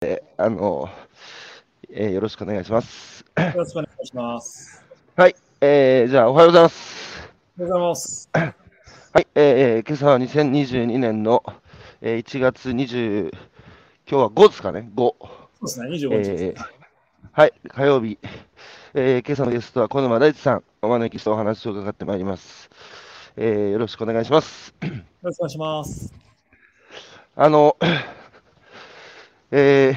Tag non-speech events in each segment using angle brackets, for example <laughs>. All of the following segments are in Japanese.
で、あの、えーよろしくお願いします。よろしくお願いします。はい、えーじゃあ、おはようございます。おはようございます。はい、えー今朝は2022年の、えー1月20、今日は5ですかね、5。そうですね、25日。えーはい、火曜日、えー今朝のゲストは小沼大地さん、お招きしてお話を伺ってまいります。えーよろしくお願いします。よろしくお願いします。あの、えー、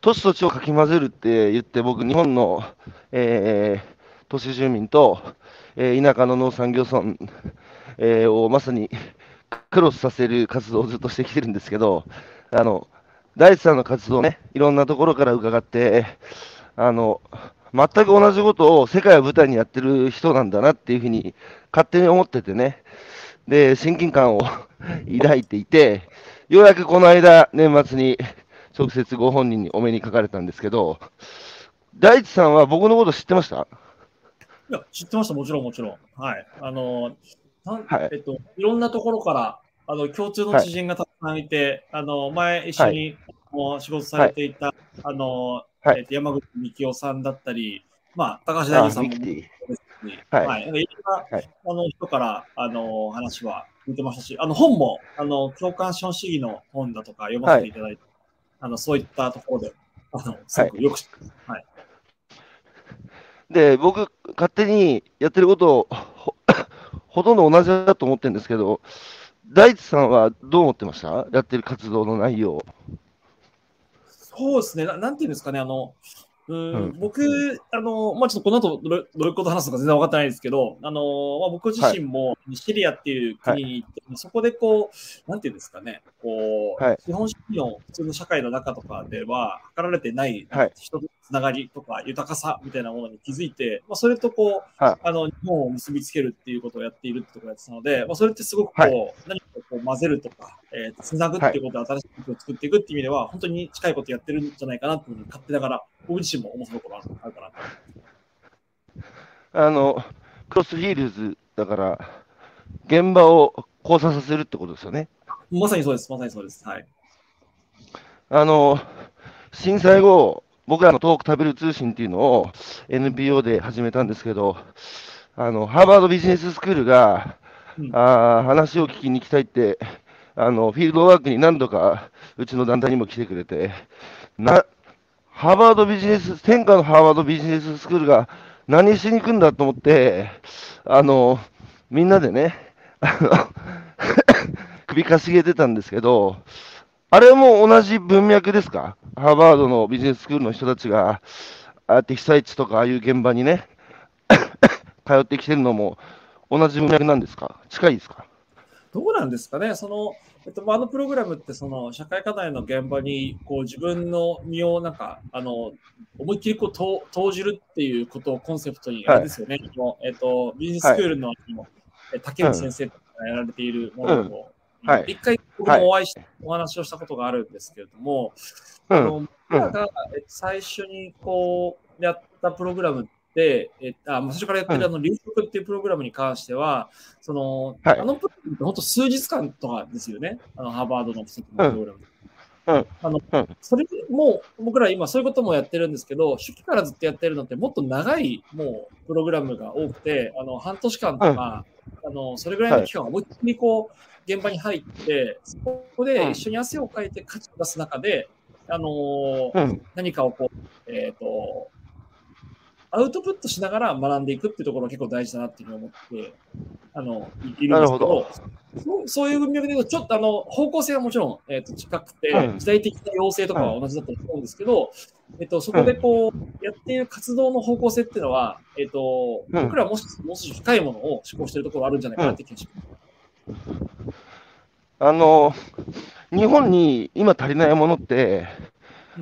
都市と地をかき混ぜるって言って、僕、日本の、えー都市住民と、えー田舎の農産業村、えーをまさにクロスさせる活動をずっとしてきてるんですけど、あの、大地さんの活動ね、いろんなところから伺って、あの、全く同じことを世界を舞台にやってる人なんだなっていうふうに勝手に思っててね、で、親近感を <laughs> 抱いていて、ようやくこの間、年末に <laughs> 直接ご本人にお目にかかれたんですけど、大地さんは僕のこと知ってました？いや、知ってました、もちろん、もちろん。はい。あの、はい。えっと、いろんなところから、あの、共通の知人がたくさんいて、あの、前一緒に、もう仕事されていた、あの、はい。えっと、山口幹夫さんだったり、まあ、高橋大あ、二さんもはい。はい。いろんな、はい。あの人から、あの、話は聞いてましたし、あの、本も、あの、共感資本主義の本だとか読ませていただいて、あの、そういったところで、あの、すごくよく知ってます。はい。で、僕、勝手にやってることをほほとんど同じだと思ってるんですけど、大地さんはどう思ってました？やってる活動の内容。そうですねな、なんていうんですかね、あの、うーん。うん。僕、あの、まあ、ちょっとこの後どれ、どういうこと話すのか全然分かってないですけど、あの、まあ、僕自身もシリアっていう国に行って、そこでこう、なんていうんですかね、こう、はい資本主義の普通の社会の中とかでは、測られてないはい人とのつながりとか豊かさみたいなものに気づいて、まあ、それとこう、はいあの、日本を結びつけるっていうことをやっているってところをやってたので、まあ、それってすごくこう、はい何かこう混ぜるとか、えー、つなぐっていうことで新しいことを作っていくっていう意味では、本当に近いことやってるんじゃないかなっていうふうに勝手ながら、僕自身も思うところあるかな。あの、クロスフィールズだから、現場を交差させるってことですよね。まさにそうです、まさにそうです。はい。あの、震災後、僕らの東北食べる通信っていうのを NPO で始めたんですけど、あの、ハーバードビジネススクールが、うんあ話を聞きに行きたいって、あの、フィールドワークに何度かうちの団体にも来てくれて、な、ハーバードビジネス、天下のハーバードビジネススクールが何しに行くんだと思って、あの、みんなでね、<laughs> 首かしげてたんですけど、あれも同じ文脈ですか？ハーバードのビジネススクールの人たちが、ああやって被災地とかああいう現場にね、<coughs> 通ってきてるのも同じ文脈なんですか？近いですか？どうなんですかね、その、えっと、まああのプログラムって、その、社会課題の現場に、こう、自分の身を、なんか、あの、思いっきりこう、投投じるっていうことをコンセプトに、はい。あれですよね、あのえっと、ビジネススクールの、あのえ竹内先生がやられているものを、うん。はい。一回僕もお会いして、お話をしたことがあるんですけれども、あうん。の僕らがえっと最初にこうやったプログラムって、えっとあまあ最初からやってるあの留学っていうプログラムに関しては、そのはい。あのプログラムって本当数日間とかですよね、あのハーバードのプログラム。うん。あのうん。それも僕ら今そういうこともやってるんですけど、初期からずっとやってるのってもっと長いもうプログラムが多くて、あの半年間とか、あのそれぐらいの期間を思いっきりこう現場に入って、そこで一緒に汗をかいて価値を出す中で、あのーうん。何かをこう、えっ、と、アウトプットしながら学んでいくっていうところが結構大事だなっていうふうに思って、あの、いいるんですけど、そうそういう文脈で言うと、ちょっとあの、方向性はもちろん、えー、と近くて、うん。時代的な要請とかは同じだと思うんですけど、えっ、と、そこでこう、やっている活動の方向性っていうのは、えっ、と、うん。僕らはもしもう少し深いものを思考しているところあるんじゃないかなって気がします。あの、日本に今足りないものって、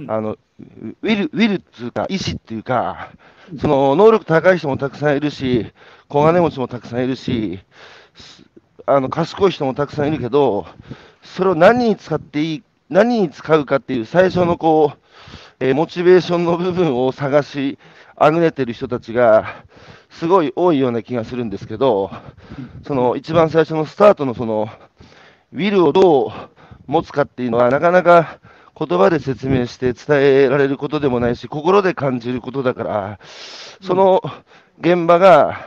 あの、ウィル、ウィルっていうか、意志っていうか、その、能力高い人もたくさんいるし、小金持ちもたくさんいるし、あの、賢い人もたくさんいるけど、それを何に使っていい、何に使うかっていう最初のこう、えーモチベーションの部分を探し、あぐねてる人たちが、すごい多いような気がするんですけど、その一番最初のスタートのその、ウィルをどう持つかっていうのは、なかなか言葉で説明して伝えられることでもないし、心で感じることだから、その現場が、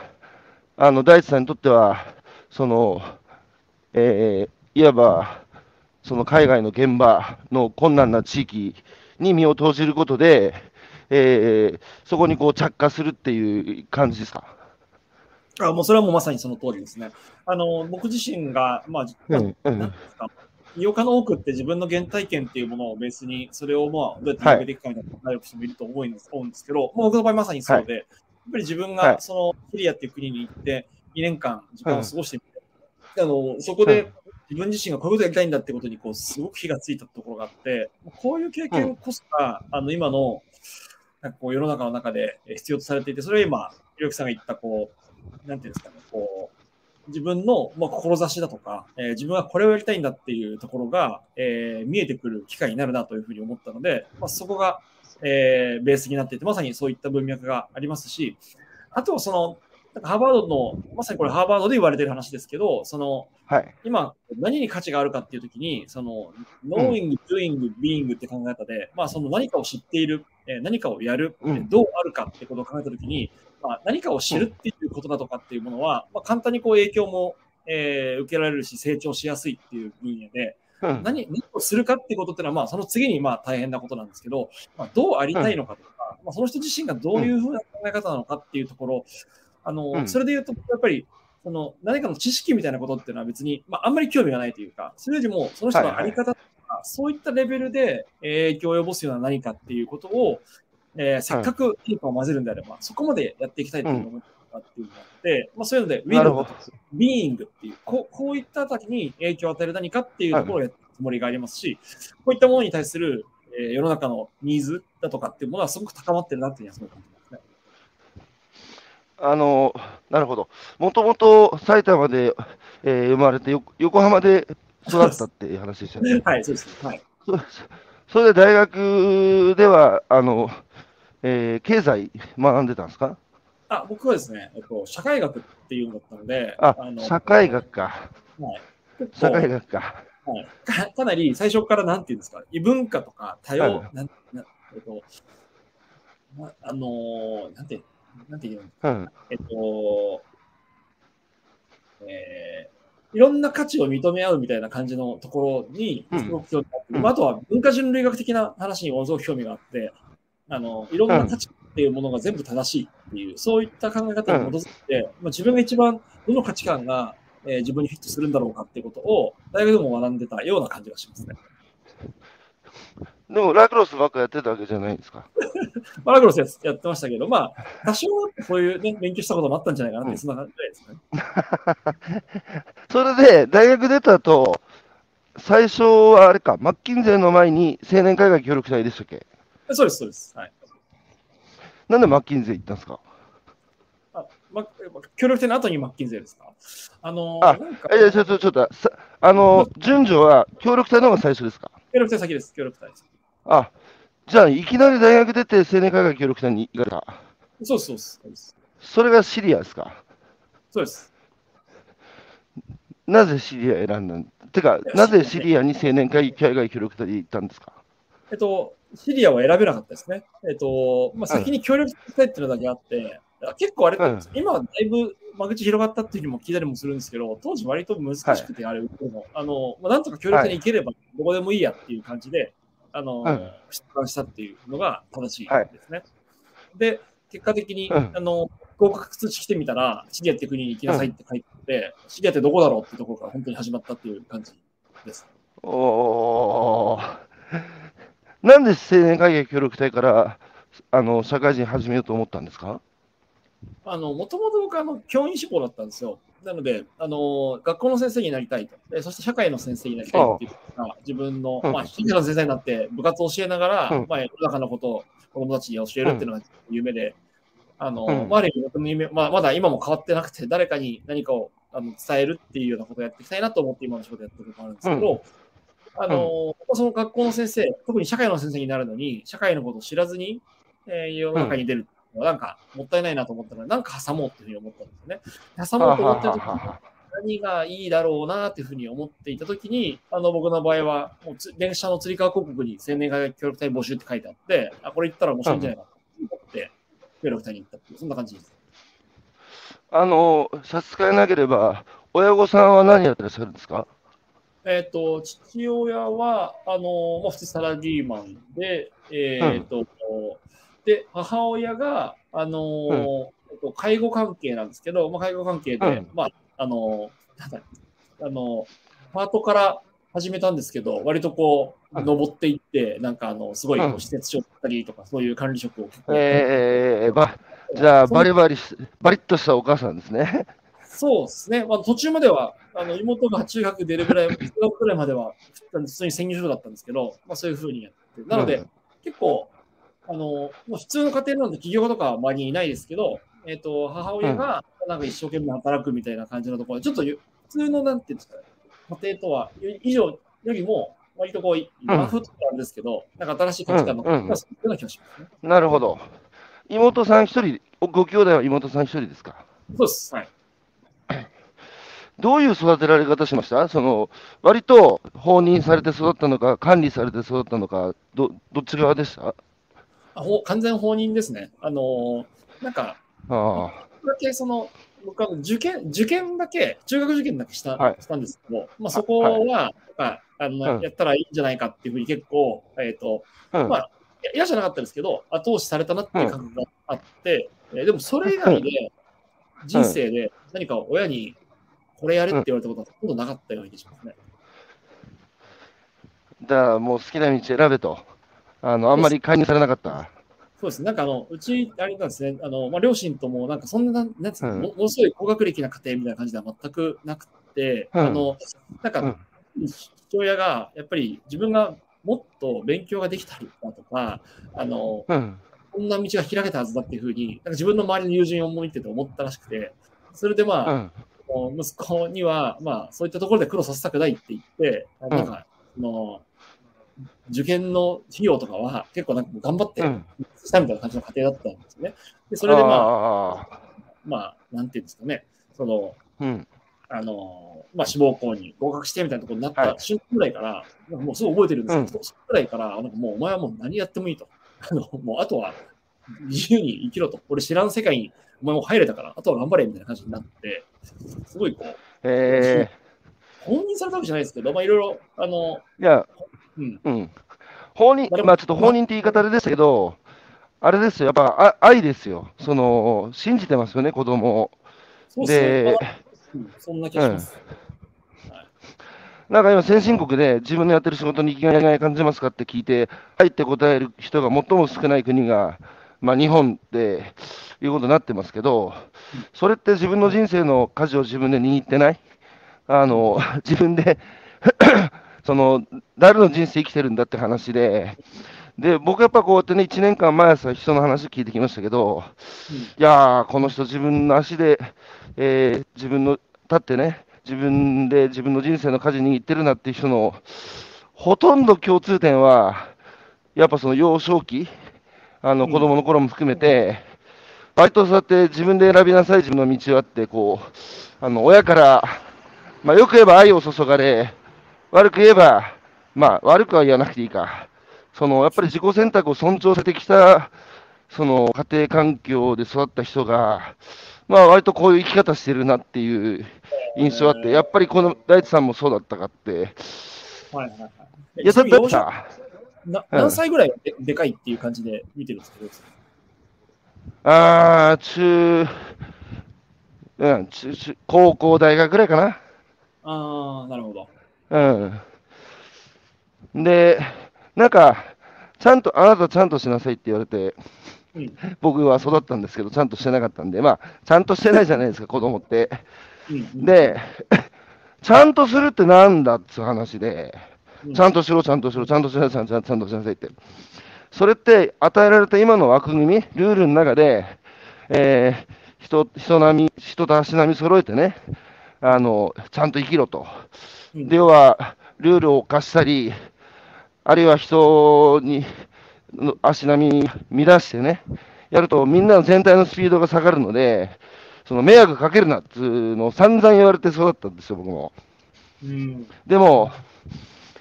あの大地さんにとっては、その、えーいわば、その海外の現場の困難な地域に身を投じることで、えーそこにこう着火するっていう感じですか？あもうそれはもうまさにその通りですね。あの僕自身が、まあ、まあうんうんなんですか？医療科の多くって自分の原体験っていうものをベースに、それをまあどうやって広げていくかみたいな考える人もいると思うんです思うんですけど、まあ、僕の場合まさにそうで、やっぱり自分がそのシリアっていう国に行って2年間時間を過ごしてみて、あのそこで自分自身がこういうことやりたいんだってことにこうすごく火がついたところがあって、こういう経験をこそが、あの今のなんかこう世の中の中で必要とされていて、それは今、ひろきさんが言ったこう、なんていうんですかね、こう、自分の、まあ、志だとか、えー自分はこれをやりたいんだっていうところが、えー見えてくる機会になるなというふうに思ったので、まあ、そこが、えーベースになっていて、まさにそういった文脈がありますし、あとはその、なんかハーバードの、まさにこれハーバードで言われてる話ですけど、その、はい。今、何に価値があるかっていうときに、その、knowing, doing, being って考え方で、まあ、その何かを知っている、えー何かをやる、どうあるかってことを考えたときに、まあ、何かを知るっていうことだとかっていうものは、まあ、簡単にこう影響も、えー受けられるし、成長しやすいっていう分野で、うん。何何をするかっていうことっていうのは、まあ、その次にまあ大変なことなんですけど、まあ、どうありたいのかとか、まあ、その人自身がどういうふうな考え方なのかっていうところ、あの、うん。それで言うと、やっぱり、その何かの知識みたいなことっていうのは別に、まあ、あんまり興味がないというか、それよりもその人のあり方とか、そういったレベルでえー影響を及ぼすような何かっていうことを、えーせっかく変化を混ぜるんであれば、そこまでやっていきたいというっていうのがあって、まあ、そういうので、ウィルドなるほど。ビーイングっていう、こうこういった時に影響を与える何かっていうところをやったつもりがありますし、こういったものに対する、えー世の中のニーズだとかっていうものはすごく高まってるなっていうのは感じますね。あの、なるほど。もともと埼玉で、えー生まれてよ、横浜で育ったっていう話でしたね。<laughs> はい、そうです。はい。そそれで大学では、あの、えー経済学んでたんですか？あ僕はですね、えっと、社会学っていうのだったので、あ、の社会学か。はい結社構会学か。はいかかなり最初からなんていうんですか、異文化とか多様、はいなんなえっと、まあのーなんて、なんて言うんですか？うん。えっと、えーいろんな価値を認め合うみたいな感じのところにうん。すごく興味があって、うん。まああとは文化人類学的な話にものすごく興味があって、あのいろんな価値っていうものが全部正しいっていう、そういった考え方に基づいて、まあ、自分が一番どの価値観が、えー自分にフィットするんだろうかっていうことを大学でも学んでたような感じがしますね。でも、ラクロスばっかやってたわけじゃないんですか？<laughs> まあラグロスややってましたけど、まあ、<laughs> 多少そういう、ね、勉強したこともあったんじゃないかなって、そんな感じですね。<laughs> それで、大学出たと、最初はあれか、マッキンゼーの前に青年海外協力隊でしたっけ？そうです、そうです。はい。なんでマッキンゼー行ったんですか？あま、協力隊の後にマッキンゼーですか？あのあなんかいや、ちょっと、ちょっと、さあの、順序は協力隊の方が最初ですか？協力隊先です、協力隊です。あ、じゃあ、いきなり大学出て青年海外協力隊に行かれた。そうそう。そうです。それがシリアですか？そうですなぜシリア選んだん？てか、なぜシリアに青年海外協力隊に行ったんですか？えっと、シリアは選べなかったですね。えっと、まあ、先に協力隊っていうのだけあって、結構あれ、うん今はだいぶ間口広がったっていうふうにも聞いたりもするんですけど、当時割と難しくて、あれ、あの、まあ、なんとか協力隊に行ければどこでもいいやっていう感じで、あの、うん出版したっていうのが正しいですね。で、結果的に、うんあの、合格通知来てみたら、シリアって国に行きなさいって書いてあって、シリアってどこだろうってところから本当に始まったっていう感じです。おーなんで青年海外協力隊からあの社会人始めようと思ったんですか？あの、もともと僕はあの教員志望だったんですよ。なので、あの、学校の先生になりたいと。でそして社会の先生になりたいっていうのが自分の、うん。まあ、先生になって部活を教えながら、うん。まあ、世の中のことを子供たちに教えるっていうのが夢で、あの、うん。まあ、ある意味僕の夢、まあ、まだ今も変わってなくて、誰かに何かをあの伝えるっていうようなことをやっていきたいなと思って今の仕事やってるのもあるんですけど、あの、その学校の先生、特に社会の先生になるのに、社会のことを知らずに、えー世の中に出るなんかもったいないなと思ったので、なんか挟もうっていうふうに思ったんですよね。挟もうと思ってる時に、何がいいだろうなっていうふうに思っていたときに、あの、僕の場合は、もう電車のつり革広告に青年会協力隊募集って書いてあって、あ、これ言ったら面白いんじゃないかと思って、協力隊に行ったっていう、そんな感じです。あの、差し支えなければ、親御さんは何やってらっしゃるんですか？えっ、と、父親は、あの、まあ、普通サラリーマンで、えっ、と、で、母親が、あのうんえっと介護関係なんですけど、まあ、介護関係で、うんまあ、あの、なんだあの、パートから始めたんですけど、割とこう、うん登っていって、なんかあの、すごいこう施設長だったりとか、そういう管理職を結構えー、ば、じゃあ、バリバリし、バリッとしたお母さんですね。そうですね。まあ、途中までは、あの妹が中学出るぐらい、中学ぐらいまでは、普通に専業主婦だったんですけど、まあ、そういうふうにやって。なので、うん結構、あの、まあ、普通の家庭なので起業とかは周りにいないですけど、えっ、と、母親がなんか一生懸命働くみたいな感じのところで、ちょっとゆ普通の、なんていうんですか、家庭とは、よ以上よりも、割とこう、和風とかなんですけど、なんか新しい価値観の、ような気がしますね。なるほど。妹さん一人、おご兄弟は妹さん一人ですか？そうです。はい。どういう育てられ方しました？その、割と放任されて育ったのか、管理されて育ったのか、ど、どっち側でした？完全放任ですね。あのーなんか、あだけその、僕は受験、受験だけ、中学受験だけした,、はいしたんですけど、まあ、そこは、まあ、あの、うんやったらいいんじゃないかっていうふうに結構、えっ、と、あ。うん。まあ嫌じゃなかったですけど、後押しされたなっていう感覚があって、えーでもそれ以外で、人生で何か親にこれやれって言われたことはほとんどなかったような気がしますね。だからもう好きな道選べと。あの、あんまり介入されなかった？そうです。ね。なんかあの、うち、あれなんですね、あの、まあ、両親とも、なんかそんな、なんつうの、うん。もものすごい高学歴な家庭みたいな感じでは全くなくて、うん。あの、なんか、父親が、やっぱり自分がもっと勉強ができたりだとか、あの、うん。こんな道が開けたはずだっていうふうに、なんか自分の周りの友人を見てて思ったらしくて、それでまあ、息子には、まあ、そういったところで苦労させたくないって言って、あなんか、その、受験の費用とかは結構なんか頑張ってうん。したみたいな感じの家庭だったんですよね。で、それでまあ、ああ。まあ、なんていうんですかね、その、うん。あの、まあ、志望校に合格してみたいなところになっはいた瞬間ぐらいから、なんかもうすごい覚えてるんですけど、うんそそぐらいから、なんかもうお前はもう何やってもいいと。あの、もうあとは自由に生きろと。俺知らん世界にお前も入れたから、あとは頑張れみたいな感じになって、すごいこう、え放任されたわけじゃないですけど、まあ、いろいろ、あの、ー、いや、うん、まあちょっと放任って言い方ですけど、あれですよ、やっぱあ愛ですよ。その、信じてますよね、子供を。そうでそんな気がします。なんか今、先進国で自分のやってる仕事に生きがい感じますかって聞いて、はいって答える人が最も少ない国が、まあ、日本っていうことになってますけど、それって自分の人生の舵を自分で握ってない？あの自分でその誰の人生生きてるんだって話で、で僕やっぱこうやってね、1年間毎朝人の話聞いてきましたけど、いやー、この人、自分の足で、えー自分の立ってね、自分で自分の人生の舵握ってるなっていう人の、ほとんど共通点は、やっぱその幼少期、あのうん。子供の頃も含めて、割とそうやって自分で選びなさい、自分の道はって、こう、あの親から、まあ、よく言えば愛を注がれ、悪く言えば、まあ、悪くは言わなくていいか、そのやっぱり自己選択を尊重されてきた、その家庭環境で育った人が、まあ割とこういう生き方してるなっていう印象あって、やっぱりこの大地さんもそうだったかって、はいはいはい。いや、だってちな何歳ぐらいででかいっていう感じで見てるんですけど、あー、中、うん、中、中、高校、大学ぐらいかな。ああ、なるほど。うん。で、なんか、ちゃんと、あなたちゃんとしなさいって言われて、うん僕は育ったんですけど、ちゃんとしてなかったんで、まあ、ちゃんとしてないじゃないですか、<laughs> 子供って。うんうんで、<laughs> ちゃんとするってなんだっつう話で、うんちゃんとしろ、ちゃんとしろ、ちゃんとしなさい、ちゃんちゃんとしなさいって。それって与えられた今の枠組み、ルールの中で、えー人人並み、人と足並み揃えてね、あのちゃんと生きろと。うんでは、ルールを犯したり、あるいは人にの足並み乱してね、やるとみんなの全体のスピードが下がるので、その迷惑かけるなっつうのを散々言われて育ったんですよ、僕も。うん。でも、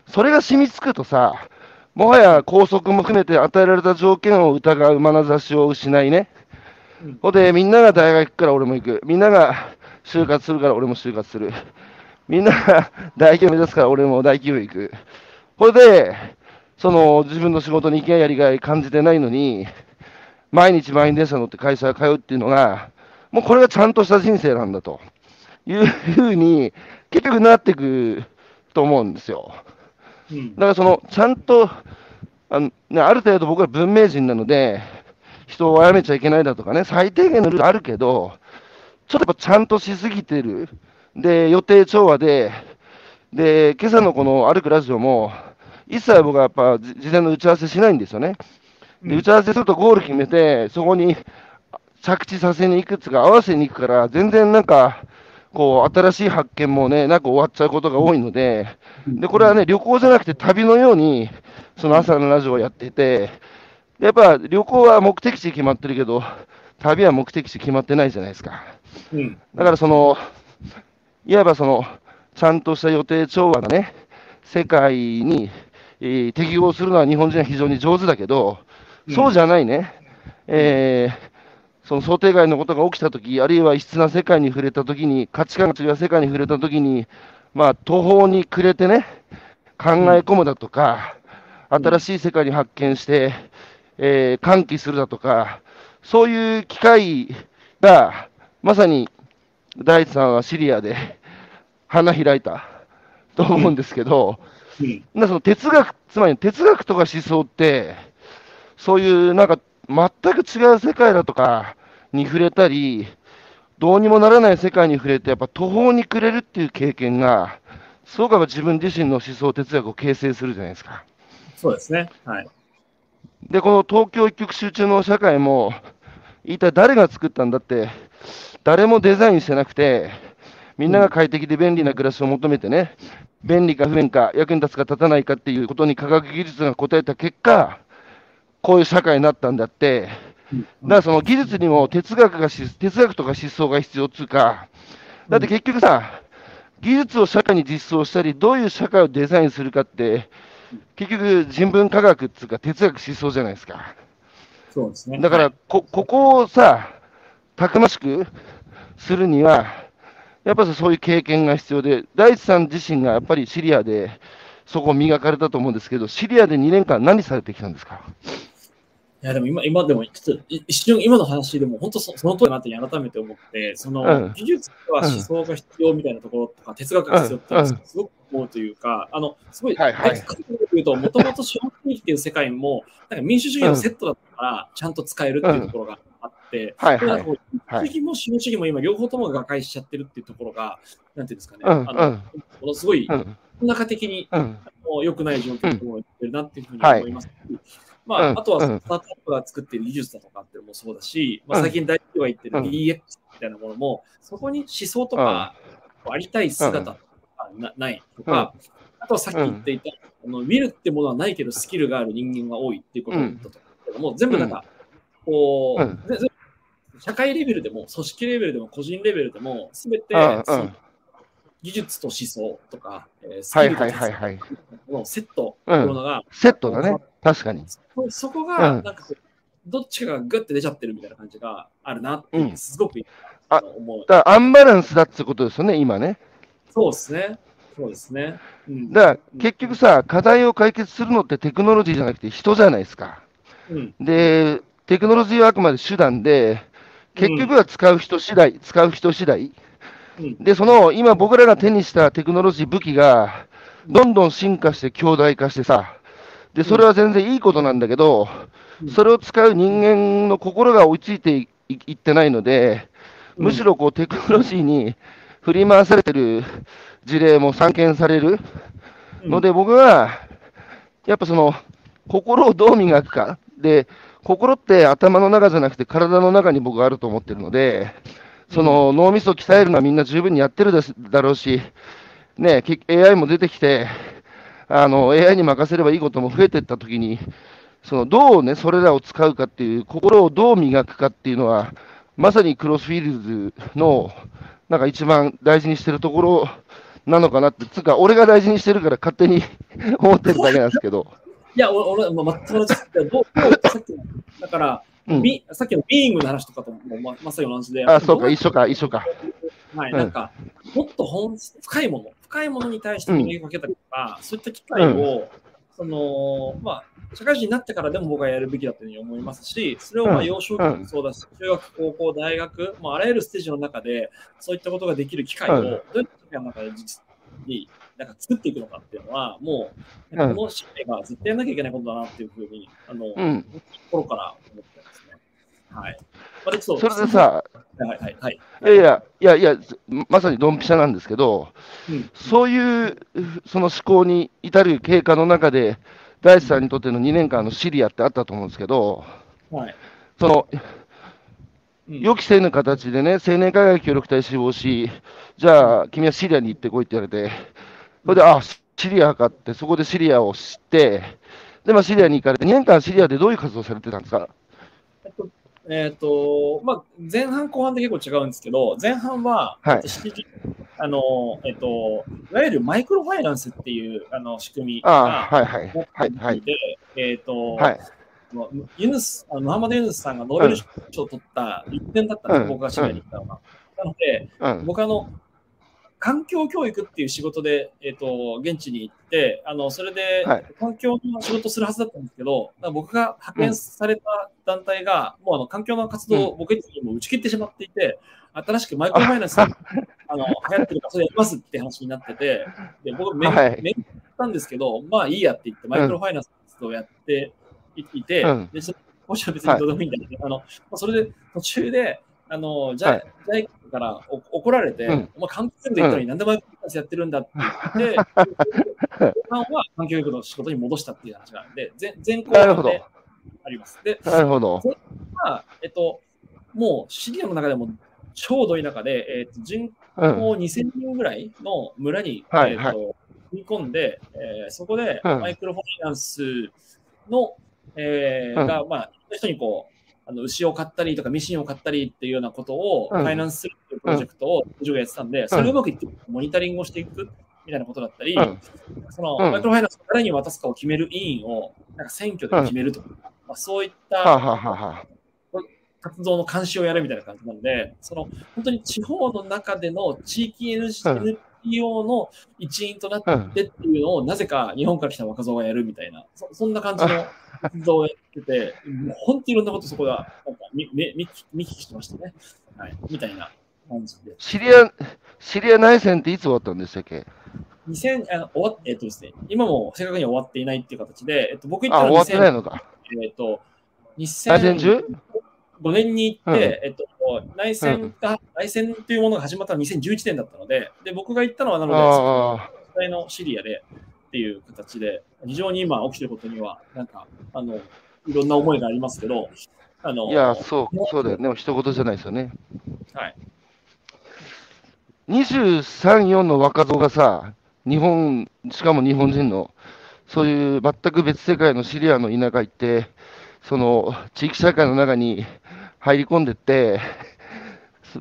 それが染みつくとさ、もはや校則も含めて与えられた条件を疑う眼差しを失いね。うんほんで、みんなが大学行くから俺も行く。みんなが就活するから俺も就活する。みんなが大企業目指すから俺も大企業行く。これで、その自分の仕事に行けやりがい感じてないのに、毎日満員電車乗って会社通うっていうのが、もうこれがちゃんとした人生なんだというふうに、結局なっていくと思うんですよ。うんだからその、ちゃんと、あのね、ある程度僕は文明人なので、人を殺めちゃいけないだとかね、最低限のルールあるけど、ちょっとやっぱちゃんとしすぎてる。で、予定調和で、で、今朝のこの歩くラジオも、一切僕はやっぱじ事前の打ち合わせしないんですよね。で、うん打ち合わせするとゴール決めて、そこに着地させに行くっつうか、合わせに行くから、全然なんか、こう、新しい発見もね、なんか終わっちゃうことが多いので、で、これはね、旅行じゃなくて旅のように、その朝のラジオをやっていて、でやっぱ旅行は目的地決まってるけど、旅は目的地決まってないじゃないですか。うん。だからその、いわばその、ちゃんとした予定調和なね、世界に、えー適合するのは日本人は非常に上手だけど、そうじゃないね、えーその想定外のことが起きたとき、あるいは異質な世界に触れたときに、価値観が違う世界に触れたときに、まあ、途方に暮れてね、考え込むだとか、新しい世界に発見して、えー歓喜するだとか、そういう機会が、まさに大地さんはシリアで花開いたと思うんですけど、うん。なその哲学、つまり哲学とか思想って、そういうなんか全く違う世界だとかに触れたり、どうにもならない世界に触れて、やっぱ途方に暮れるっていう経験が、すごくやっぱ自分自身の思想、哲学を形成するじゃないですか。そうですね。はい。で、この東京一極集中の社会も、一体誰が作ったんだって、誰もデザインしてなくて、みんなが快適で便利な暮らしを求めてね、便利か不便か、役に立つか立たないかっていうことに科学技術が答えた結果、こういう社会になったんだって、だからその技術にも哲学がし、哲学とか思想が必要っつうか、だって結局さ、技術を社会に実装したり、どういう社会をデザインするかって、結局人文科学っつうか哲学思想じゃないですか。そうですね。だからはい、こ、ここをさ、たくましくするには、やっぱりそういう経験が必要で、大地さん自身がやっぱりシリアで、そこを磨かれたと思うんですけど、シリアで2年間何されてきたんですか？いや、でも今、今でも、ちょっとい一瞬、今の話でも、本当そその通りだなって改めて思って、その、うん。技術は思想が必要みたいなところとか、哲学が必要ってすごく思うというか、あの、すごい、はいはい。言うと、もともと資本主義っていう世界も、なんか民主主義のセットだったから、ちゃんと使えるっていうところがあって、はいはい。はい民主主義も資本主義も今、両方とも瓦解しちゃってるっていうところが、なんていうんですかね、うんあの、ものすごい、うん、中的にうん、もう良くない状況だと思ってるなっていうふうに思いますし、まあ、うん。あとはうん。スタートアップが作っている技術だとかっていうのもそうだし、まあ、うん。最近大企業が言ってるうん。DX みたいなものも、そこに思想とか、ありたい姿とかなないとか、あとはさっき言っていた、あのウィルってものはないけどスキルがある人間が多いっていうことだったと思うけども、全部なんか、こう、うん社会レベルでも、組織レベルでも、個人レベルでも、すべて、技術と思想とか、えースキルと哲はいはい。学のセットというものが、セットだね。確かに。そそこが、うんなんかどっちかがグッて出ちゃってるみたいな感じがあるなってすごく思う。だからアンバランスだってことですよね、今ね。そうですね。そうですね。うん、だから結局さ、課題を解決するのってテクノロジーじゃなくて人じゃないですか。うん、で、テクノロジーはあくまで手段で、結局は使う人次第、使う人次第。うん、で、その今僕らが手にしたテクノロジー、武器が、どんどん進化して強大化してさ、で、それは全然いいことなんだけど、うん。それを使う人間の心が追いついていいってないので、むしろこうテクノロジーに振り回されてる事例も散見されるうん。ので、僕は、やっぱその、心をどう磨くか。で、心って頭の中じゃなくて体の中に僕はあると思ってるので、その脳みそ鍛えるのはみんな十分にやってるですだろうし、ね、き AI も出てきて、あの、AI に任せればいいことも増えていったときに、その、どうね、それらを使うかっていう、心をどう磨くかっていうのは、まさにクロスフィールズの、なんか一番大事にしてるところなのかなって、つうか、俺が大事にしてるから勝手に <laughs> 思ってるだけなんですけど。いや、俺、俺まあ、全く同じ。ですどうどうさっきのだから、うん。ビさっきのビーイングの話とかともままさに同じで。あ、そうか、ど一緒か、一緒か。はい、うん。なんか、もっと本質深いもの、深いものに対して磨きかけたりとか、そういった機会を、その、まあ、社会人になってからでも僕はやるべきだというふうに思いますし、それをまうん。あ幼少期もそうだし、中学、高校、大学、まあ、あらゆるステージの中で、そういったことができる機会を、うん。どうやっての中で実になんか作っていくのかっていうのは、もう、うんこの使命が絶対やらなきゃいけないことだなっていうふうに、あの、うん。心から思ってますね。はい。まあ、でそれで、さ、はいはいはい。いやいや、いやいや、まさにドンピシャなんですけど、うんそういうその思考に至る経過の中で、大地さんにとっての2年間のシリアってあったと思うんですけど、はい。そのうん予期せぬ形でね、青年海外協力隊死亡し、じゃあ、君はシリアに行ってこいって言われて、それで、あ、シリアかって、そこでシリアを知って、で、まあ、シリアに行かれて、2年間シリアでどういう活動されてたんですか？えっと、えっとまあ、前半後半って結構違うんですけど、前半は、はいえっと7時あの、えっと、いわゆるマイクロファイナンスっていうあの仕組みが、はいはい。はいはい。で、えっと、はい。ユヌス、あのムハンマド・ユヌスさんがノーベル賞を取った1年だったんです、うん僕がシリアに行ったのが。なので、うん。僕あの、環境教育っていう仕事で、えっと現地に行って、あのそれではい。環境の仕事をするはずだったんですけど、だから僕が派遣された団体が、もうあの環境の活動を僕にも打ち切ってしまっていて、新しくマイクロファイナンスが <laughs> あの流行ってるから、それやりますって話になってて、で僕、メはい。メールしたんですけど、まあいいやって言って、マイクロファイナンスをやっていいて、うん。でそもちろん別にどうでもいいんだけど、あのまあそれで途中で、あのジャイはい。ジャイからお怒られて、うん。お前、環境で言ったのになんでマイクロファイナンスやってるんだって言って、後半は環境教育の仕事に戻したっていう話があるんで、前前後なるほど。であります。で、なるほど。まあ、えっと、もうシリアの中でも超ど田舎で、えっと、人うん。口2000人ぐらいの村に、はいえっと踏み込んで、えーそこでうん。マイクロファイナンスの、えーうん。が、まあ、人にこう、あの牛を買ったりとかミシンを買ったりっていうようなことをフうん。ァイナンスするっていうプロジェクトを授業やってたんで、それがうまくいってモニタリングをしていくみたいなことだったり、うん。そのうん。マイクロファイナンスを誰に渡すかを決める委員をなんか選挙で決めるとか、まあ、そういった活動の監視をやるみたいな感じなんで、その本当に地方の中での地域 NG うん NPO の一員となってっていうのを、なぜか日本から来た若造がやるみたいな、そそんな感じの活動をやってて、もう本当にいろんなことそこがなんか見見見見聞きしてましたね。はい、みたいな感じで。シリア、シリア内戦っていつ終わったんでしたっけ？2000あの終わっえっとですね、今も正確には終わっていないっていう形で、えっと、僕行あ、ったのは終わってない2000のか。えっと、内戦2000中5年に行って、うんえっと、内戦が、内戦というものが始まったのは2011年だったので、で僕が行ったのはなので、あ時代のシリアでっていう形で、非常に今起きてることには、なんか、あの、いろんな思いがありますけど、あの、あ、いや、そう、そうだよね。一言じゃないですよね。はい。23、4の若造がさ、日本、しかも日本人の、そういう全く別世界のシリアの田舎行って、その地域社会の中に入り込んでって、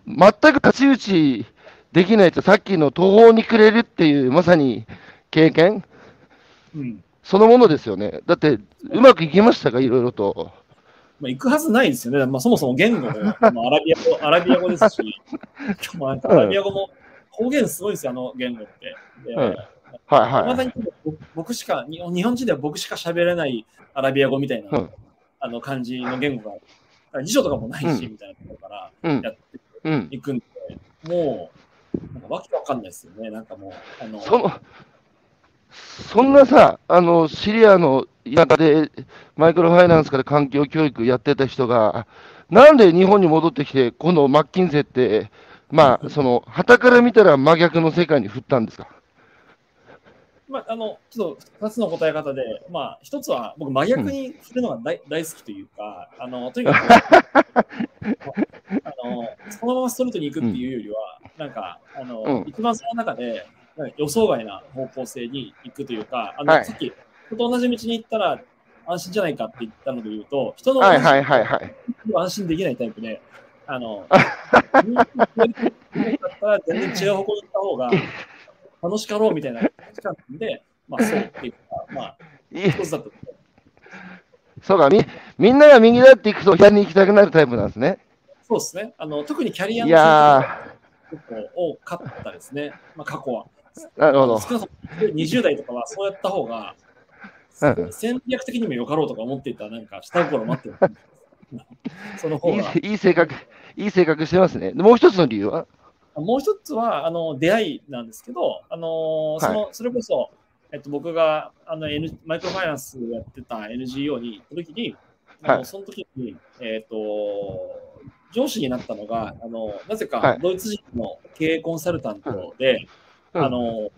全く太刀打ちできないと、さっきの途方に暮れるっていう、まさに経験？うん。そのものですよね。だって、うまくいきましたか、いろいろと。まあ、行くはずないですよね。まあ、そもそも言語も、<laughs> まあ、アラビア語、アラビア語ですし、アラビア語も方言すごいですよ、あの言語って。でうんはいまはだに僕しか、日本人では僕しか喋れないアラビア語みたいな、うんあの感じの言語が、辞書とかもないし、うんみたいなところからやってうん。いくんで、もう、なんかわけわかんないですよね。なんかもう、あの、その、そんなさ、あの、シリアの田舎でマイクロファイナンスから環境教育やってた人が、なんで日本に戻ってきて、このマッキンゼって、まあ、その、旗から見たら真逆の世界に振ったんですか？まあ、あの、ちょっと2つの答え方で、まあ、一つは僕真逆に振るのが大,、大好きというか、あの、とにかく、<laughs> あの、そのままストレートに行くっていうよりは、なんか、あの、うん。一番その中で、予想外な方向性に行くというか、あの、はい。さっき、人と同じ道に行ったら安心じゃないかって言ったので言うと、人のはいはいはい安心できないタイプで、あの、<laughs> だったら全然違う方向に行った方が楽しかろうみたいな感じなんで、まあそうっていうか、まあ、いい一つだと。そうかみ、みんなが右だって行くと左に行きたくなるタイプなんですね。そうですね。あの特にキャリアいのや結構多かったですね。まあ過去は。ー、なるほど。少なくとも20代とかはそうやった方が、うん戦略的にもよかろうとか思っていたなんか下心待ってる。<laughs> その方いいが。いい性格、いい性格してますね。もう一つの理由は？もう一つは、あの、出会いなんですけど、あの、その、それこそ、えっと、僕が、あの、N、マイクロファイナンスやってた NGO に行った時に、あの、はい。その時に、えっと、上司になったのが、あの、なぜはい。かドイツ人の経営コンサルタントで、うん。あの、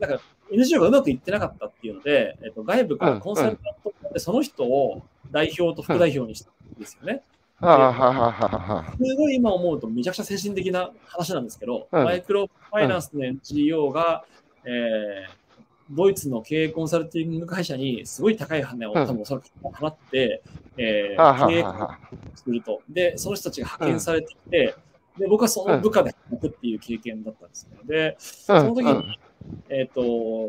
なんか NGO がうまくいってなかったっていうので、えっと、外部からコンサルタントでその人を代表と副代表にしたんですよね。ああ、ははははは。すごい今思うとめちゃくちゃ精神的な話なんですけど、うんマイクロファイナンスの NGO が、えードイツの経営コンサルティング会社にすごい高い金をうん多分おそらく払って、えー経営。すると。で、その人たちが派遣されてきて、で僕はその部下で働くっていう経験だったんですよ。で、うんその時に、えっ、と、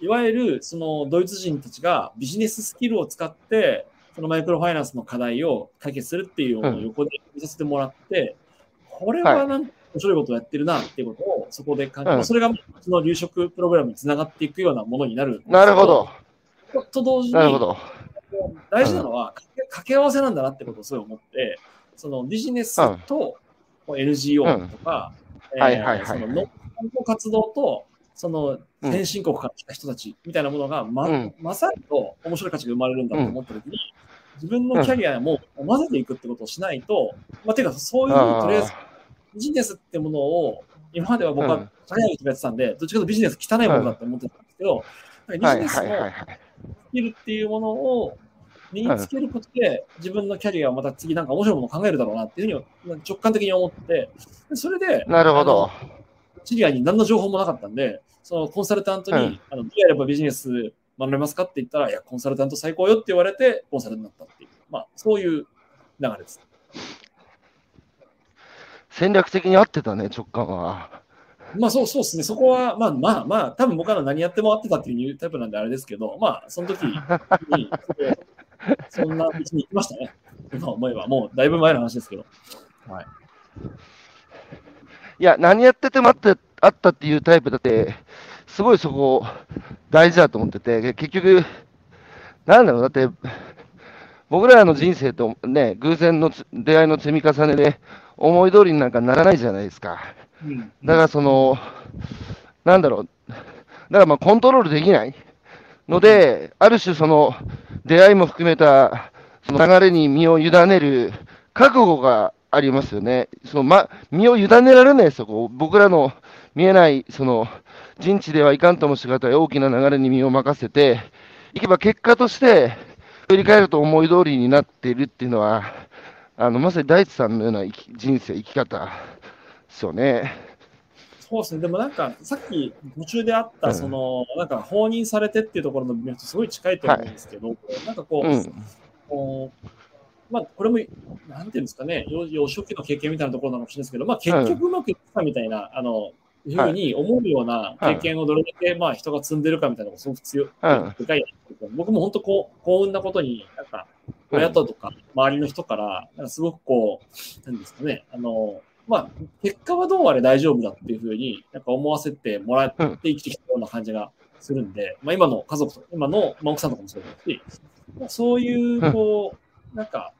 いわゆるそのドイツ人たちがビジネススキルを使って、そのマイクロファイナンスの課題を解決するっていうのを横で見させてもらって、これはなんか面白いことをやってるなっていうことをそこで感じ、うんそれがその留職プログラムにつながっていくようなものになるなるほど。と。と同時に、なるほど。大事なのは掛け合わせなんだなってことをすごい思って、そのビジネスと NGO とか、農の活動と、その先進国から来た人たちみたいなものが、まうんまさにと面白い価値が生まれるんだと思ったときに、自分のキャリアも混ぜていくってことをしないと、まあ、ていうか、そういう、あとりあえずビジネスってものを、今までは僕はうん社会学とかやってたんで、どっちかというとビジネス汚いものだって思ってたんですけど、ビジネスの。スキルっていうものを身につけることで、自分のキャリアをまた次なんか面白いものを考えるだろうなっていうふうに直感的に思って、でそれで、なるほど。シリアに何の情報もなかったんで、そのコンサルタントに、うんあのどうやればビジネス学べますかって言ったら、いや、コンサルタント最高よって言われて、コンサルになったっていう、まあ、そういう流れです。戦略的に合ってたね、直感は。まあ、そうそうですね。そこは、まあまあまあ、多分僕ら何やっても合ってたっていうタイプなんであれですけど、まあ、その時に、そんな道に行きましたね。今思えば、もうだいぶ前の話ですけど。はい。いや、何やっててもあってあったっていうタイプだって、すごいそこ大事だと思ってて、結局、なんだろう、だって、僕らの人生とね、偶然のつ出会いの積み重ねで、思い通りになんかならないじゃないですか。うんだからその、なんだろう、だからまあコントロールできないので、ある種その、出会いも含めた、その流れに身を委ねる覚悟がありますよね。そのま、身を委ねられないですよ。こう僕らの見えない、その、人知ではいかんともしがたい大きな流れに身を任せて、いけば結果として、振り返ると思い通りになっているっていうのは、あの、まさに大地さんのような人生、生き方ですよね。そうですね。でもなんか、さっき途中であっうんた、その、なんか、放任されてっていうところの部分とすごい近いと思うんですけど、なんかこう、うん。こうまあ、これも、なんていうんですかね、幼幼少期の経験みたいなところなのかもしれないですけど、まあ、結局うまくいったみたいな、あの、い。うふうに思うような経験をどれだけ、まあ、人が積んでるかみたいなのがすごく強い、うい。僕も本当こう、幸運なことに、なんか、親ととか、周りの人から、なんかすごくこう、なんですかね、あの、まあ、結果はどうあれ大丈夫だっていうふうに、なんか思わせてもらって生きてきたような感じがするんで、まあ、今の家族とか、今の、まあ、奥さんとかもそうですし、まあそういう、こう、なんか、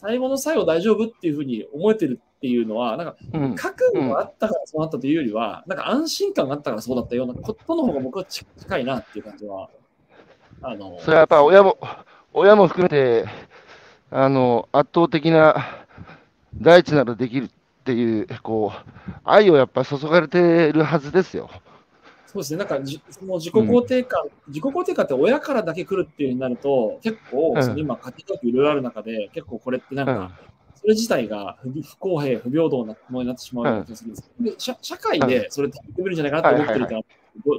最後の最後大丈夫っていうふうに思えてるっていうのは、なんか、うん。覚悟があったからそうなったというよりは、なんか安心感があったからそうだったようなことの方が僕は近いなっていう感じは、あの、それはやっぱ親も、親も含めて、あの、圧倒的な大地ならできるっていう、こう、愛をやっぱ注がれてるはずですよ。そうですね、なんかじその自己肯定感、自己肯定感って親からだけ来るっていうになると、結構、うんその今、家庭教育いろいろある中で、結構これってなんうんか、それ自体が不不公平、不平等なものになってしまうような気がするんですで社社会でそれってできるんじゃないかなと思ってるから、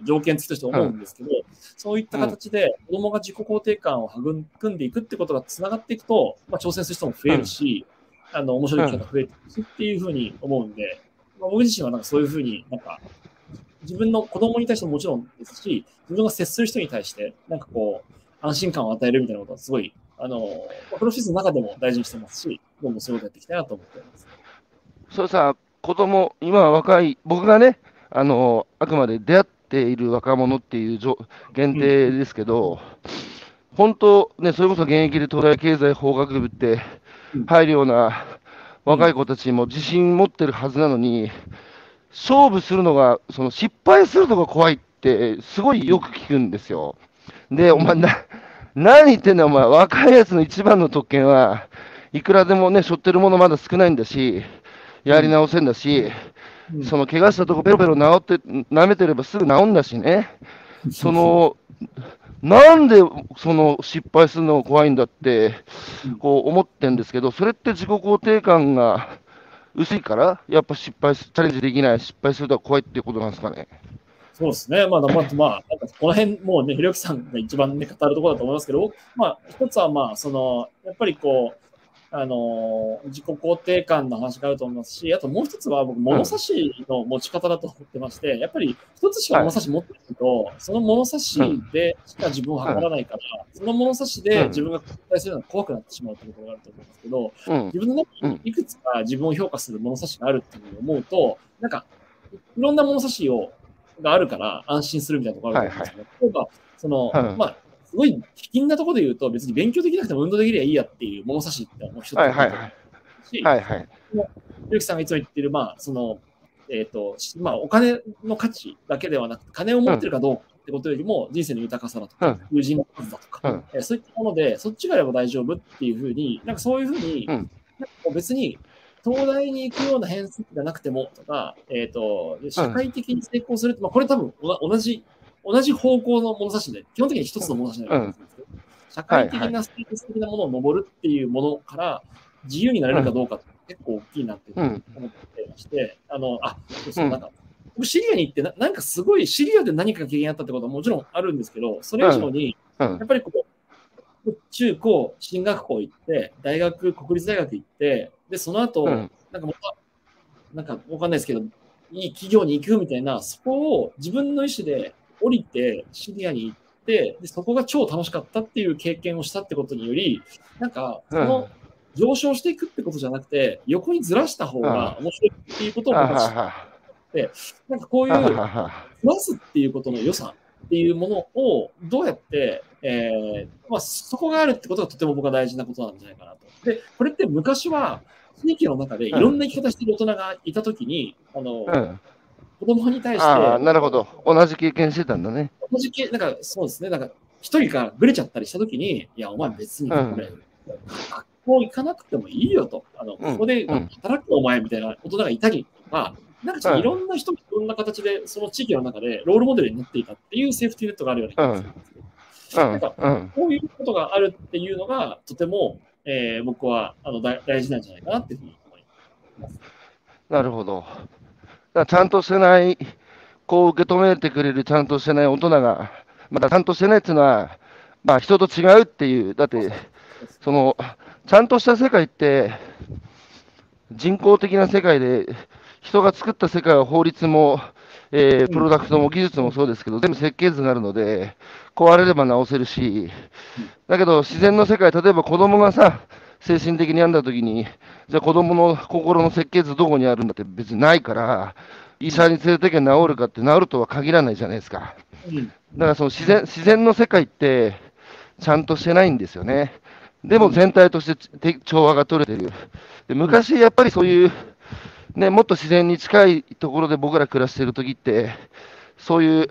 条件付きとして思うんですけど、そういった形で子供が自己肯定感を育んでいくってことがつながっていくと、まあ、挑戦する人も増えるし、あの、面白い人が増えてるしっていうふうに思うんで、まあ、僕自身はなんかそういうふうになんか、自分の子供に対してももちろんですし、自分が接する人に対して、なんかこう、安心感を与えるみたいなことはすごい、あの、プロフィスの中でも大事にしてますし、どんどんそういうことやっていきたいなと思っております。そうさ、子供、今は若い、僕がね、あの、あくまで出会っている若者っていう限定ですけど、うん、本当、ね、それこそ現役で東大経済法学部って入るような若い子たちも自信持ってるはずなのに、勝負するのが、その失敗するのが怖いって、すごいよく聞くんですよ。で、お前な、何言ってんだお前、若いやつの一番の特権は、いくらでもね、背負ってるものまだ少ないんだし、やり直せんだし、その怪我したとこペロペロ治って、舐めてればすぐ治んだしね、その、なんでその失敗するのが怖いんだって、こう思ってんですけど、それって自己肯定感が薄いから、やっぱ失敗、チャレンジできない、失敗するのは怖いっていうことなんですかね。そうですね。まあ、まあ、まあ、この辺、もうね、ひろゆきさんが一番ね、語るところだと思いますけど、まあ、一つはまあ、その、やっぱりこう、あの、自己肯定感の話があると思いますし、あともう一つは僕、物差しの持ち方だと思ってまして、やっぱり一つしか物差し持ってると、その物差しでしか自分を測らないから、その物差しで自分が拡大するのが怖くなってしまうというところがあると思うんですけど、自分の中にいくつか自分を評価する物差しがあるっていうふうに思うと、なんか、いろんな物差しをがあるから安心するみたいなところがあると思うんですけど、例えば、その、まあ、すごい卑近なところで言うと、別に勉強できなくても運動できればいいやっていう物差しってもう一つはいはいはい。し、はいはい。ゆきさんがいつも言ってる、まあ、その、えっ、ー、と、まあ、お金の価値だけではなくて、金を持ってるかどうかってことよりも、人生の豊かさだとか、うん、友人の数だとか、うん、えー、そういったもので、そっちがあれば大丈夫っていうふうに、なんかそういうふうに、うん、別に、東大に行くような変数じゃなくてもとか、えっ、ー、と、社会的に成功するって、まあ、これ多分同じ同じ方向の物差しで、基本的に一つの物差しになるんですけど、うん、社会的なステータス的なものを登るっていうものから自由になれるかどうかって結構大きいなって思ってまして、あの、あ、そうそう、なんか、僕シリアに行ってな、なんかすごいシリアで何か経験あったってことはもちろんあるんですけど、それ以上に、やっぱりこう、中高、進学校行って、大学、国立大学行って、で、その後、なんかまた、なんかわかんないですけど、いい企業に行くみたいな、そこを自分の意思で降りてシリアに行ってで、そこが超楽しかったっていう経験をしたってことにより、なんか、その上昇していくってことじゃなくて、横にずらした方が面白いっていうことを僕は知って、なんかこういう、ずらすっていうことの良さっていうものをどうやって、えーまあ、そこがあるってことがとても僕は大事なことなんじゃないかなと。で、これって昔は、地域の中でいろんな生き方してる大人がいたときに、あの、子供に対して。ああ、なるほど。同じ経験してたんだね。同じ経なんかそうですね。なんか、一人がぐれちゃったりしたときに、いや、お前別に学校行かなくてもいいよと。あの、ここで働くお前みたいな大人がいたりとか、なんかちょっといろんな人、いろんな形で、その地域の中でロールモデルになっていたっていうセーフティーネットがあるような気がするんですけど。なんか、こういうことがあるっていうのが、とても、えー、僕はあの大事なんじゃないかなっていうふうに思います。なるほど。ちゃんとしてない、こう受け止めてくれるちゃんとしてない大人が、またちゃんとしてないっていうのは、まあ、人と違うっていう、だって、その、ちゃんとした世界って、人工的な世界で、人が作った世界は法律も、えー、プロダクトも技術もそうですけど、全部設計図があるので、壊れれば直せるし、だけど自然の世界、例えば子供がさ、精神的に病んだ時に、じゃあ子供の心の設計図どこにあるんだって別にないから、医者に連れてけば治るかって治るとは限らないじゃないですか。だからその自然自然の世界ってちゃんとしてないんですよね。でも全体として調和が取れてる。で昔やっぱりそういう、ね、もっと自然に近いところで僕ら暮らしてる時って、そういう、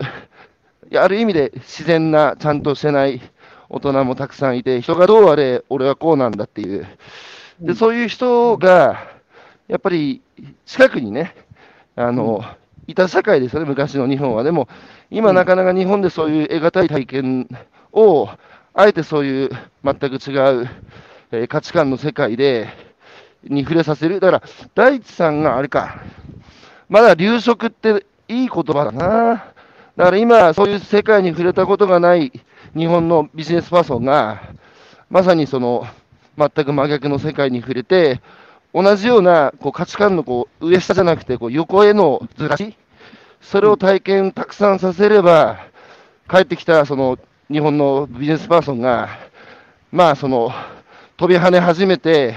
ある意味で自然な、ちゃんとしてない大人もたくさんいて、人がどうあれ、俺はこうなんだっていう、でそういう人が、やっぱり近くにね、あの、いた社会ですよね、昔の日本は。でも、今なかなか日本でそういう得難い体験を、あえてそういう全く違う、えー、価値観の世界で、に触れさせる。だから、大地さんがあれか、まだ留職っていい言葉だな。だから今、そういう世界に触れたことがない日本のビジネスパーソンが、まさにその、全く真逆の世界に触れて、同じようなこう価値観のこう上下じゃなくてこう横へのずらし、それを体験たくさんさせれば、帰ってきたその日本のビジネスパーソンが、まあその飛び跳ね始めて、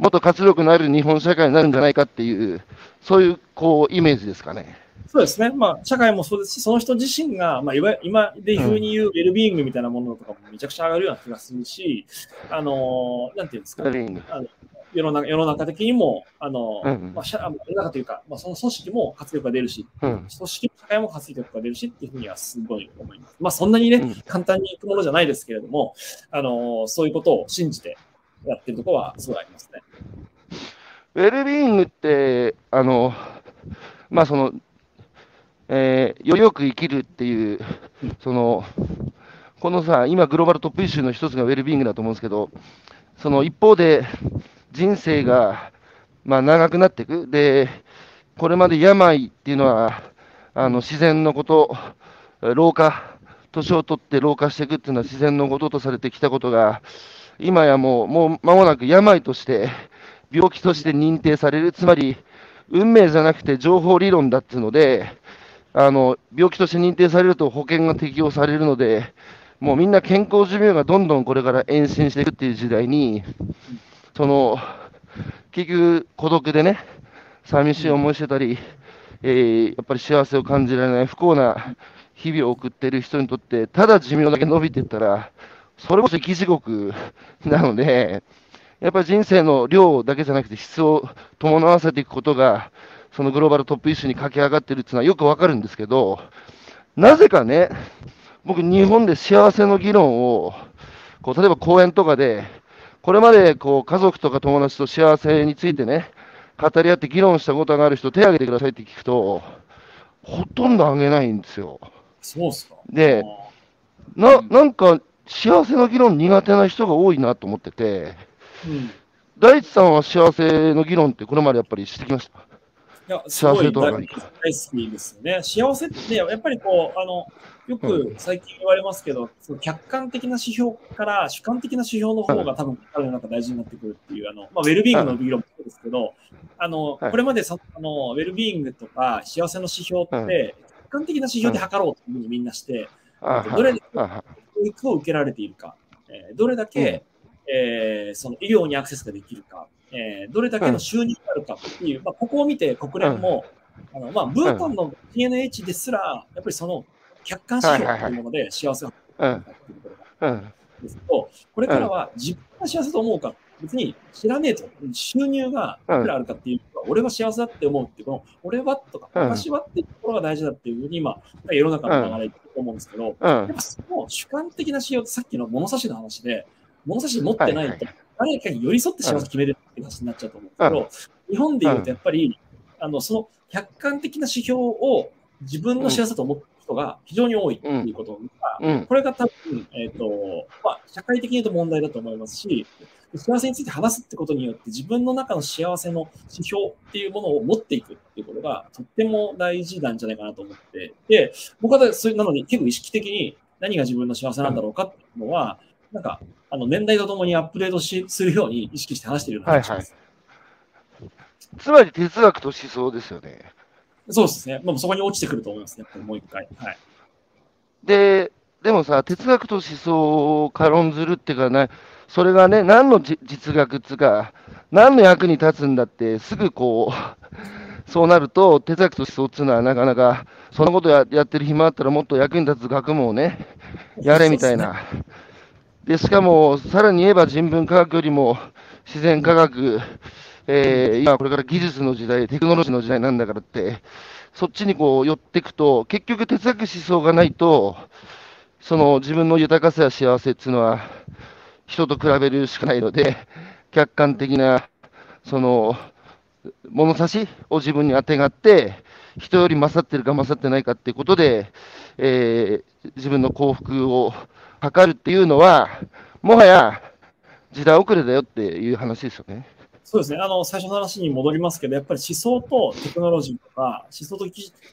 もっと活力のある日本社会になるんじゃないかっていう、そういうこうイメージですかね。そうですね。まあ、社会もそうですし、その人自身が、まあ、いわ今でいうふうに言うウェルビーイングみたいなものとかもめちゃくちゃ上がるような気がするし、あの、なんていうんですか、あの世の中世の中的にも、あの、うん、まあ、社世の中というか、まあ、その組織も活力が出るし、うん、組織、社会も活力が出るしっていうふうにはすごい思います。まあ、そんなにね、うん、簡単にいくものじゃないですけれども、あの、そういうことを信じてやってるところはすごいありますね。ウェルビーイングって、あの、まあ、その、えー、よりよく生きるっていう、その、このさ、今、グローバルトップイシューの一つがウェルビーイングだと思うんですけど、その一方で、人生が、まあ、長くなっていく。で、これまで病っていうのは、あの自然のこと、老化、年を取って老化していくっていうのは自然のこととされてきたことが、今やもう、もう間もなく病として、病気として認定される、つまり、運命じゃなくて情報理論だっていうので、あの、病気として認定されると保険が適用されるので、もうみんな健康寿命がどんどんこれから延伸していくっていう時代に、その、結局孤独でね、寂しい思いしてたり、えー、やっぱり幸せを感じられない不幸な日々を送ってる人にとって、ただ寿命だけ伸びていったら、それこそ生き地獄なので、やっぱり人生の量だけじゃなくて質を伴わせていくことが、そのグローバルトップイシューに駆け上がってるっていうのはよくわかるんですけど、なぜかね、僕、日本で幸せの議論を、こう例えば講演とかで、これまでこう家族とか友達と幸せについてね、語り合って議論したことがある人、手を挙げてくださいって聞くと、ほとんど挙げないんですよ。そうっすか。で、ななんか幸せの議論苦手な人が多いなと思ってて、うん、大地さんは幸せの議論ってこれまでやっぱりしてきました。いや、幸せとは何か。大好きですよね。幸せって、やっぱりこう、あの、よく最近言われますけど、うん、その客観的な指標から主観的な指標の方が多分彼の中大事になってくるっていう、あの、まあ、ウェルビーイングの議論もそうですけど、あの、これまでさあのウェルビーイングとか幸せの指標って、客観的な指標で測ろうというふうにみんなして、どれだけ教育を受けられているか、えどれだけ、えー、その医療にアクセスができるか、えー、どれだけの収入があるかっていう、まあ、ここを見て国連も、あのまあ、ブータンの PNH ですら、やっぱりその客観指標というもので幸せがあるということがですけど、これからは自分が幸せと思うか、別に知らねえと、収入がいくらあるかっていうのは、俺は幸せだって思うっていう、この俺はとか、私はっていうところが大事だっていうふうに今、世の中の流れだと思うんですけど、やっぱその主観的な指標ってさっきの物差しの話で、物差し持ってないと、誰かに寄り添って幸せ決めるって話になっちゃうと思うんですけど、日本で言うとやっぱり、あの、その客観的な指標を自分の幸せと思ってる人が非常に多いっていうことが、これが多分、えっ、と、まあ、社会的に言うと問題だと思いますし、幸せについて話すってことによって自分の中の幸せの指標っていうものを持っていくっていうことがとっても大事なんじゃないかなと思って、で、僕はそれなのに結構意識的に何が自分の幸せなんだろうかっていうのは、なんか、あの年代とともにアップデートしするように意識して話しているような気がします。はいはい、つまり哲学と思想ですよね。そうですね。まあ、そこに落ちてくると思いますね、もう一回。はい、で、でもさ、哲学と思想を軽んずるっていうかね、それがね、何の実学っつうか、何の役に立つんだって、すぐこう、<laughs> そうなると、哲学と思想っていうのはなかなか、そんなことややってる暇あったらもっと役に立つ学問をね、やれみたいな。で、しかも、さらに言えば人文科学よりも自然科学、えー、今これから技術の時代、テクノロジーの時代なんだからって、そっちにこう寄っていくと、結局哲学思想がないと、その自分の豊かさや幸せっていうのは、人と比べるしかないので、客観的な、その、物差しを自分にあてがって、人より勝ってるか勝ってないかっていうことで、えー、自分の幸福を測るっていうのは、もはや時代遅れだよっていう話ですよね。そうですね。あの、最初の話に戻りますけど、やっぱり思想とテクノロジーとか、思想と、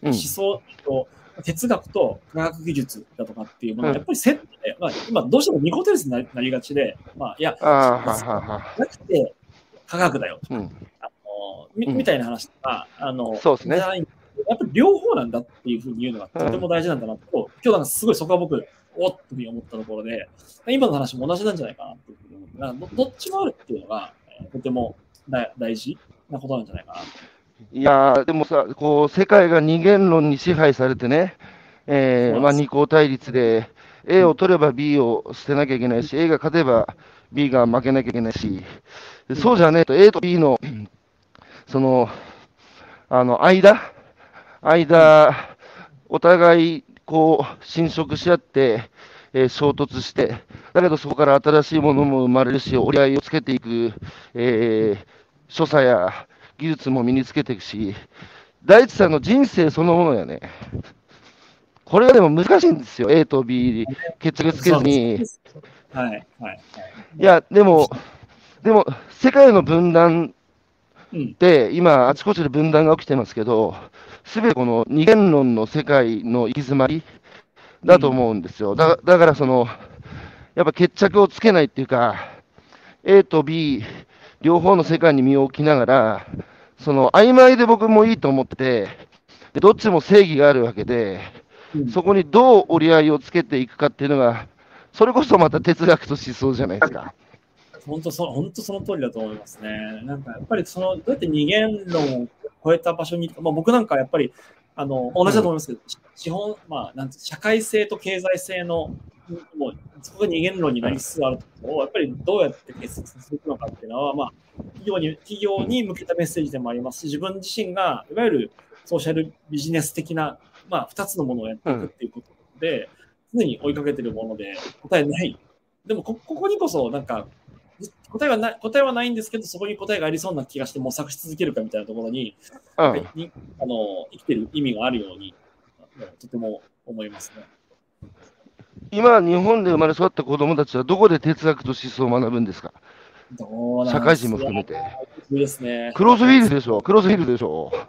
思想と哲学と科学技術だとかっていうものは、やっぱりセットで、まあ、今どうしてもニコテレスになりがちで、まあ、いや、なくて科学だよとか、うん、みみたいな話とか、あの、そうですね。やっぱり両方なんだっていうふうに言うのがとても大事なんだなと、今日なんかすごいそこは僕、おっと思ったところで、今の話も同じなんじゃないかなっていうふうに思ってどどっちもあるっていうのが、えーとても大大事なことなんじゃないかな。いやー、でもさ、こう、世界が二元論に支配されてね、えーまあ、二項対立で、A を取れば B を捨てなきゃいけないし、A が勝てば B が負けなきゃいけないし、でそうじゃねえと、A と B の、その、あの、間、間、お互い、こう、侵食し合って、えー衝突して、だけどそこから新しいものも生まれるし、折り合いをつけていく、えー所作や技術も身につけていくし、大地さんの人生そのものやね。これがでも難しいんですよ、A と B、決着つけずに。はい、はい、はい。いや、でも、でも、世界の分断うんっ、て、今、あちこちで分断が起きてますけど、すべてこの二元論の世界の行き詰まりだと思うんですよ。だだから、その、やっぱ決着をつけないっていうか、A と B、両方の世界に身を置きながら、その曖昧で僕もいいと思ってて、でどっちも正義があるわけで、うんそこにどう折り合いをつけていくかっていうのが、それこそまた哲学と思想じゃないですか。本当そ本当その通りだと思いますね。なんかやっぱりそのどうやって二元論を超えた場所に、まあ、僕なんかはやっぱりあの同じだと思いますけど、資本、まあ、なんて社会性と経済性のもうそこが二元論になりつつあるところをやっぱりどうやって結実するのかっていうのは、まあ、企業に企業に向けたメッセージでもありますし、自分自身がいわゆるソーシャルビジネス的な、まあ、2つのものをやっていくっていうことで、常に追いかけてるもので答えない。でもこ、ここにこそ、なんか、答えはない答えはないんですけど、そこに答えがありそうな気がして模索し続けるかみたいなところに、うん。にあの生きてる意味があるように、とても思いますね。今、日本で生まれ育った子供たちはどこで哲学と思想を学ぶんですか？社会人も含めて。ですね。クロスフィールドでしょクロスフィールドでしょ <laughs>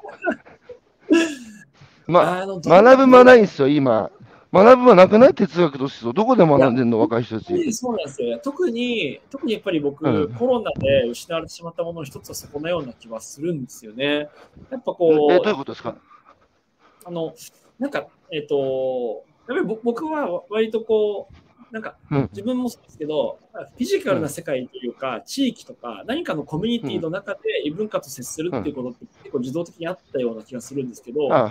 ま、学ぶ間ないんですよ、今。学ぶはなくない？哲学と思想。どこで学んでんの？若い人たち。そうなんですよ。特に、特にやっぱり僕、うんコロナで失われてしまったものの一つはそこのような気はするんですよね。やっぱこえ、どういうう、ことですか？あの、なんか、えっ、と、やっぱりぼ僕は割とこう、なんかうん。自分もそうですけど、フィジカルな世界というか、地域とか、何かのコミュニティの中で異文化と接するっていうことって結構自動的にあったような気がするんですけど、うあ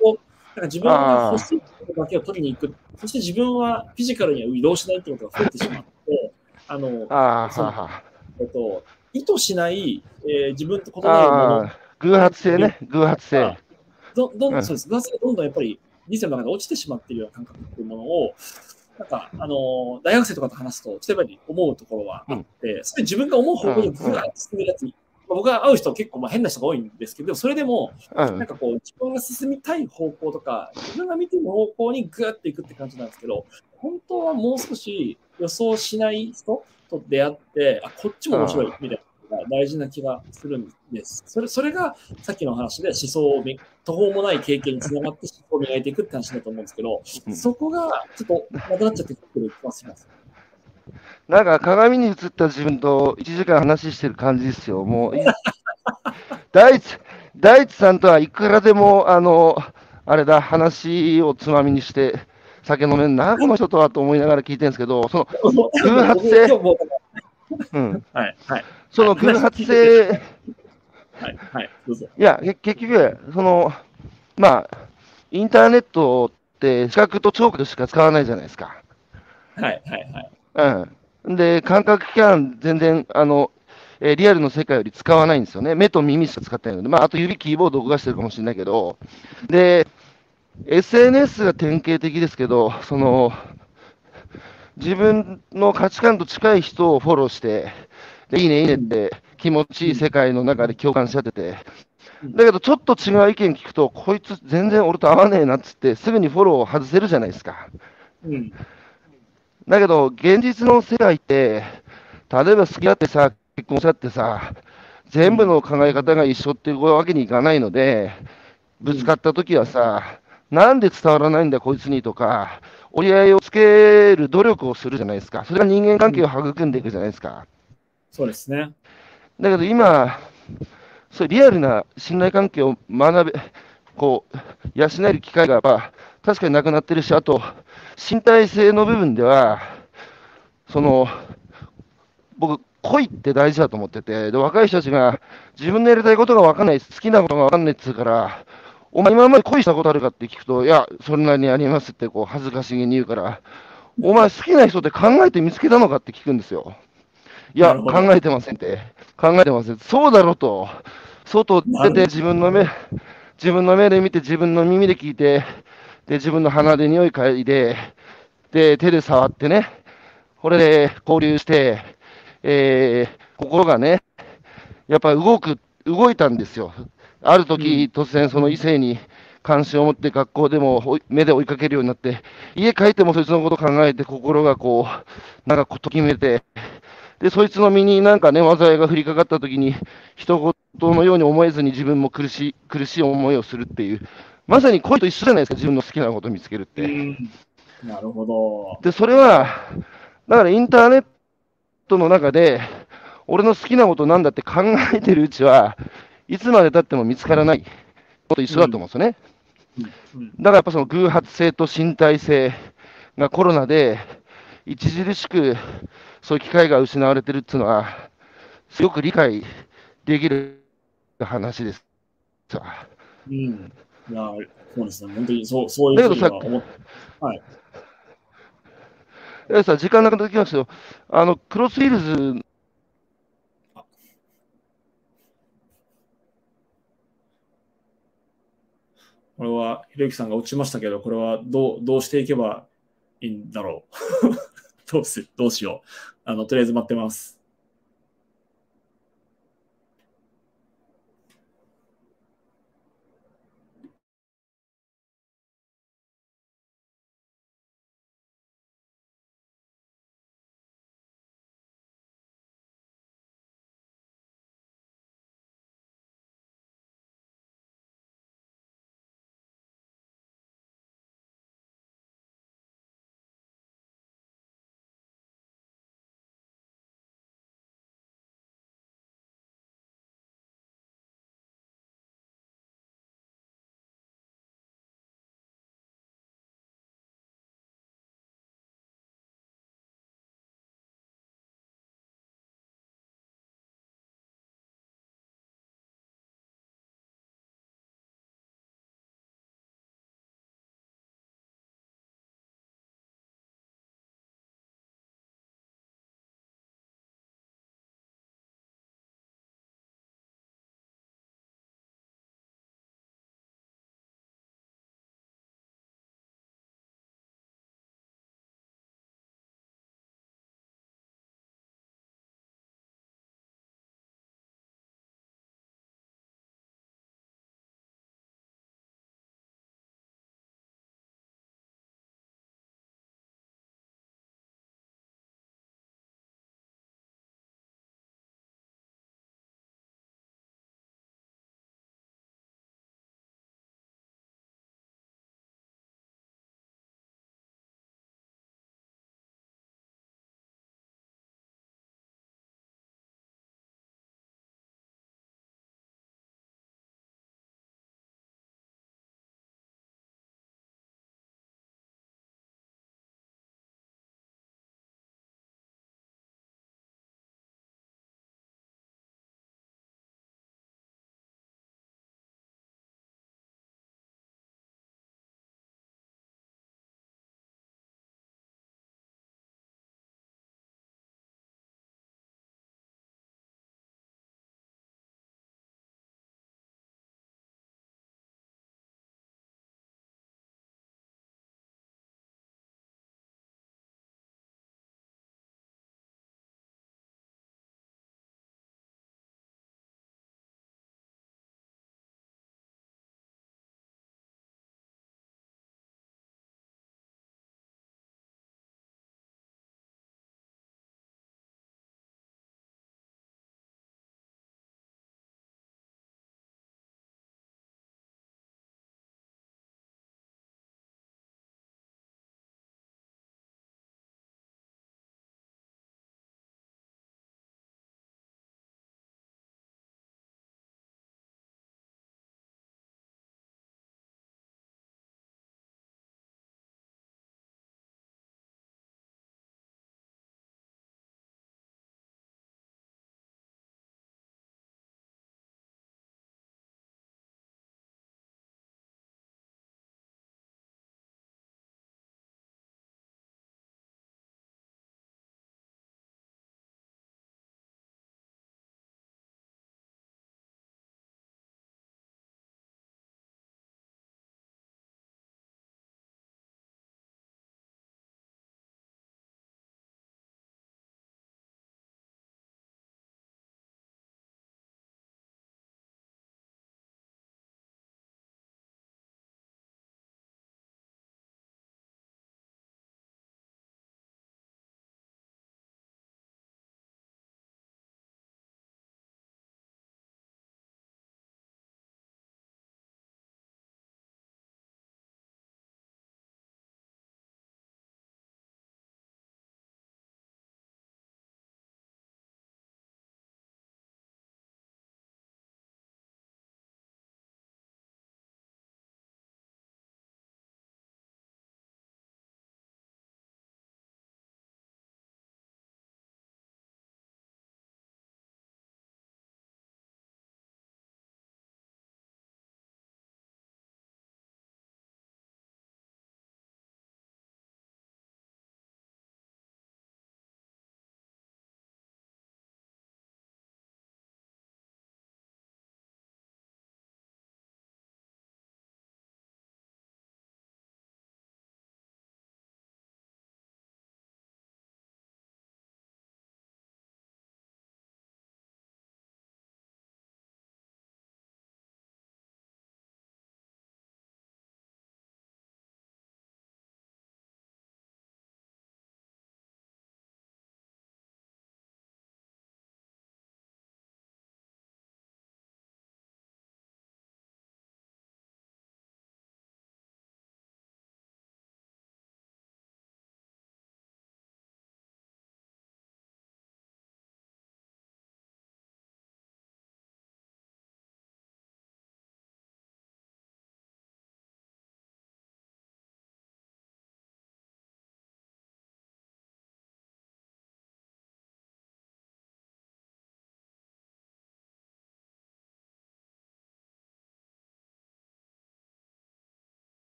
こうか自分が欲しいことだけを取りに行く、そして自分はフィジカルには移動しないっていうことが増えてしまって、あの、あそうあはえっと、意図しない、えー自分と異あ。なるもの偶発性ね、偶発性。どどんうんそうです。ガスがどんどんやっぱり人生の中で落ちてしまっているような感覚っていうものを、なんか、あのー大学生とかと話すと、例えばに思うところはあって、それ自分が思う方向にぐわーって進めるやつに、まあ僕が会う人結構まあ変な人が多いんですけど、それでも、うんなん。かこう、自分が進みたい方向とか、自分が見てる方向にぐーっていくって感じなんですけど、本当はもう少し予想しない人と出会って、あ、こっちも面白いみたいな大事な気がするんです。それそれがさっきの話で思想をめ、途方もない経験につながって思想を磨いていくって話だと思うんですけど、うんそこがちょっとなくなっちゃってくる気がします。なんか鏡に映った自分と1時間話してる感じですよ。もうい、<laughs> 大地、大地さんとはいくらでも、あの、あれだ、話をつまみにして、酒飲めんな、この人とはと思いながら聞いてるんですけど、その、偶発性うん、はい、はい、その偶発性、はい、はい、どうぞ。いや、け結局、その、まあ、インターネットって視覚と聴覚しか使わないじゃないですか。はい、はい、はい。うん。で、感覚器官、全然、あの、えーリアルの世界より使わないんですよね。目と耳しか使ってないので、まあ、あと指、キーボード動かしてるかもしれないけど、で、SNS が典型的ですけど、その、自分の価値観と近い人をフォローして、いいね、いいねって気持ちいい世界の中で共感し合ってて、だけどちょっと違う意見聞くと、こいつ全然俺と合わねえなっつって、すぐにフォローを外せるじゃないですか。うん、だけど、現実の世界って、例えば付き合ってさ、結婚しちゃってさ、全部の考え方が一緒っていうわけにいかないので、ぶつかった時はさ、なんで伝わらないんだ、こいつにとか、折り合いをつける努力をするじゃないですか。それが人間関係を育んでいくじゃないですか。そうですね。だけど今、そういうリアルな信頼関係を学べ、こう、養える機会がやっぱ確かになくなってるし、あと、身体性の部分では、その、僕、恋って大事だと思ってて、で、若い人たちが自分のやりたいことが分かんない、好きなことが分かんないって言うから、お前今まで恋したことあるかって聞くと、いや、それなりにありますってこう恥ずかしげに言うから、お前好きな人って考えて見つけたのかって聞くんですよ。いや、考えてませんって。考えてません。そうだろと。外出て自分の目、自分の目で見て、自分の耳で聞いて、で、自分の鼻で匂い嗅いで、で、手で触ってね、これで交流して、えー、心がね、やっぱ動く、動いたんですよ。ある時、突然その異性に関心を持って学校でも目で追いかけるようになって、家帰ってもそいつのこと考えて心がこう、なんかときめいて、で、そいつの身になんかね、災いが降りかかった時に、人事のように思えずに自分も苦しい、苦しい思いをするっていう、まさに恋と一緒じゃないですか、自分の好きなことを見つけるって。なるほど。で、それは、だからインターネットの中で、俺の好きなことなんだって考えてるうちは、いつまでたっても見つからないこと一緒だと思うんですよね。だからやっぱその偶発性と身体性がコロナで著しくそういう機会が失われてるっていうのは、すごく理解できる話です。うん。いや、そうですね。本当にそう、そういうふうには思っはい。さ、時間なくなってきますよ。あの、クロスヒルズこれは、ひろゆきさんが落ちましたけど、これはどう、どうしていけばいいんだろう。<laughs> どうす、どうしよう。あの、とりあえず待ってます。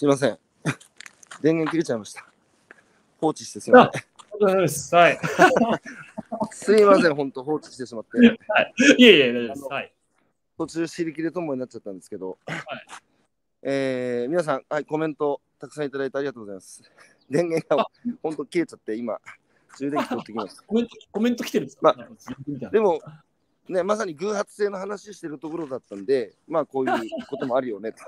すいません。電源切れちゃいました。放置してすいません。はい。<laughs> すいません、本当放置してしまって。いえいえ、大丈夫です。はい。途中、尻切れともになっちゃったんですけど、えー皆さん、はい、コメントたくさんいただいてありがとうございます。<laughs> 電源が本当切れちゃって、今、充電器取ってきました。コメント、コメント来てるんですか、まあでも、ね、まさに偶発性の話してるところだったんで、まあ、こういうこともあるよねと。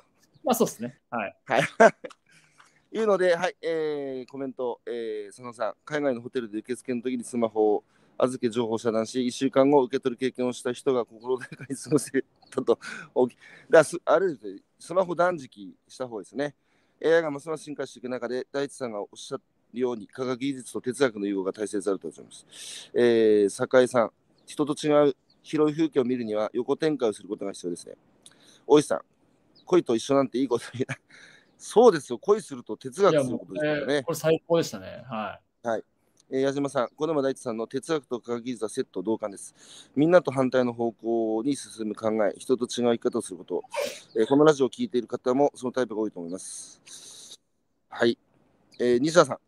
まあそうですね。はい。はい。<laughs> いうので、はい、えーコメント、えー、佐野さん、海外のホテルで受付の時にスマホを預け情報遮断し、1週間後受け取る経験をした人が心穏やかに過ごせたと。<laughs> だすあれですね、スマホ断食した方ですね。AI がますます進化していく中で、大地さんがおっしゃるように、科学技術と哲学の融合が大切であると思います。えー、酒井さん、人と違う広い風景を見るには横展開をすることが必要ですね。大石さん、恋と一緒なんていいこと言えない。<laughs> そうですよ、恋すると哲学することですからね。これ最高でしたね。はえー矢島さん、小沼大地さんの哲学と科学技術はセット同感です。みんなと反対の方向に進む考え、人と違う生き方をすること。えーこのラジオを聞いている方もそのタイプが多いと思います。はい。えー西田さん、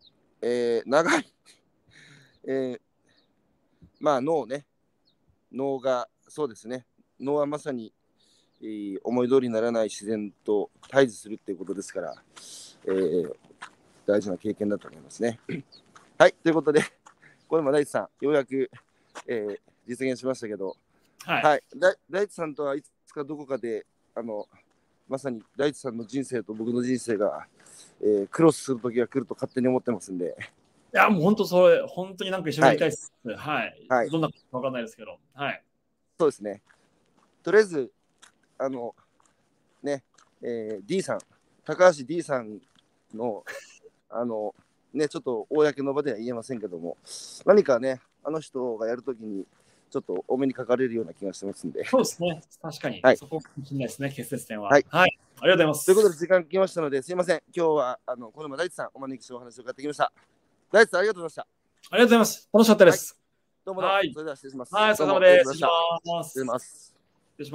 えー長い。<laughs> えーまあ脳ね。脳が、そうですね。脳はまさに、えー思い通りにならない自然と対峙するっていうことですから、えー大事な経験だと思いますね。<coughs> はい、ということで、これも大地さん、ようやく、えー実現しましたけど、い。はい。はい、だ大地さんとはいつかどこかで、あの、まさに大地さんの人生と僕の人生が、えークロスする時が来ると勝手に思ってますんで、いや、もう本当それ、本当になんか一緒にやりたいです。はい。はいどんなことかわかんないですけど。はい。そうですね。とりあえず、あの、ね、えー D さん、高橋 D さんの、あの、ね、ちょっと公の場では言えませんけども、何かね、あの人がやるときに、ちょっとお目にかかれるような気がしてますんで。そうですね。確かに。はいそこかもしれないですね、決接点は。はいはい。ありがとうございます。ということで、時間来ましたので、すいません。今日は、あの、小沼大地さん、お招きしてお話を伺ってきました。大地さん、ありがとうございました。ありがとうございます。楽しかったです。どうもどうも、はいそれでは失礼します。はい、お疲れ様です失礼します。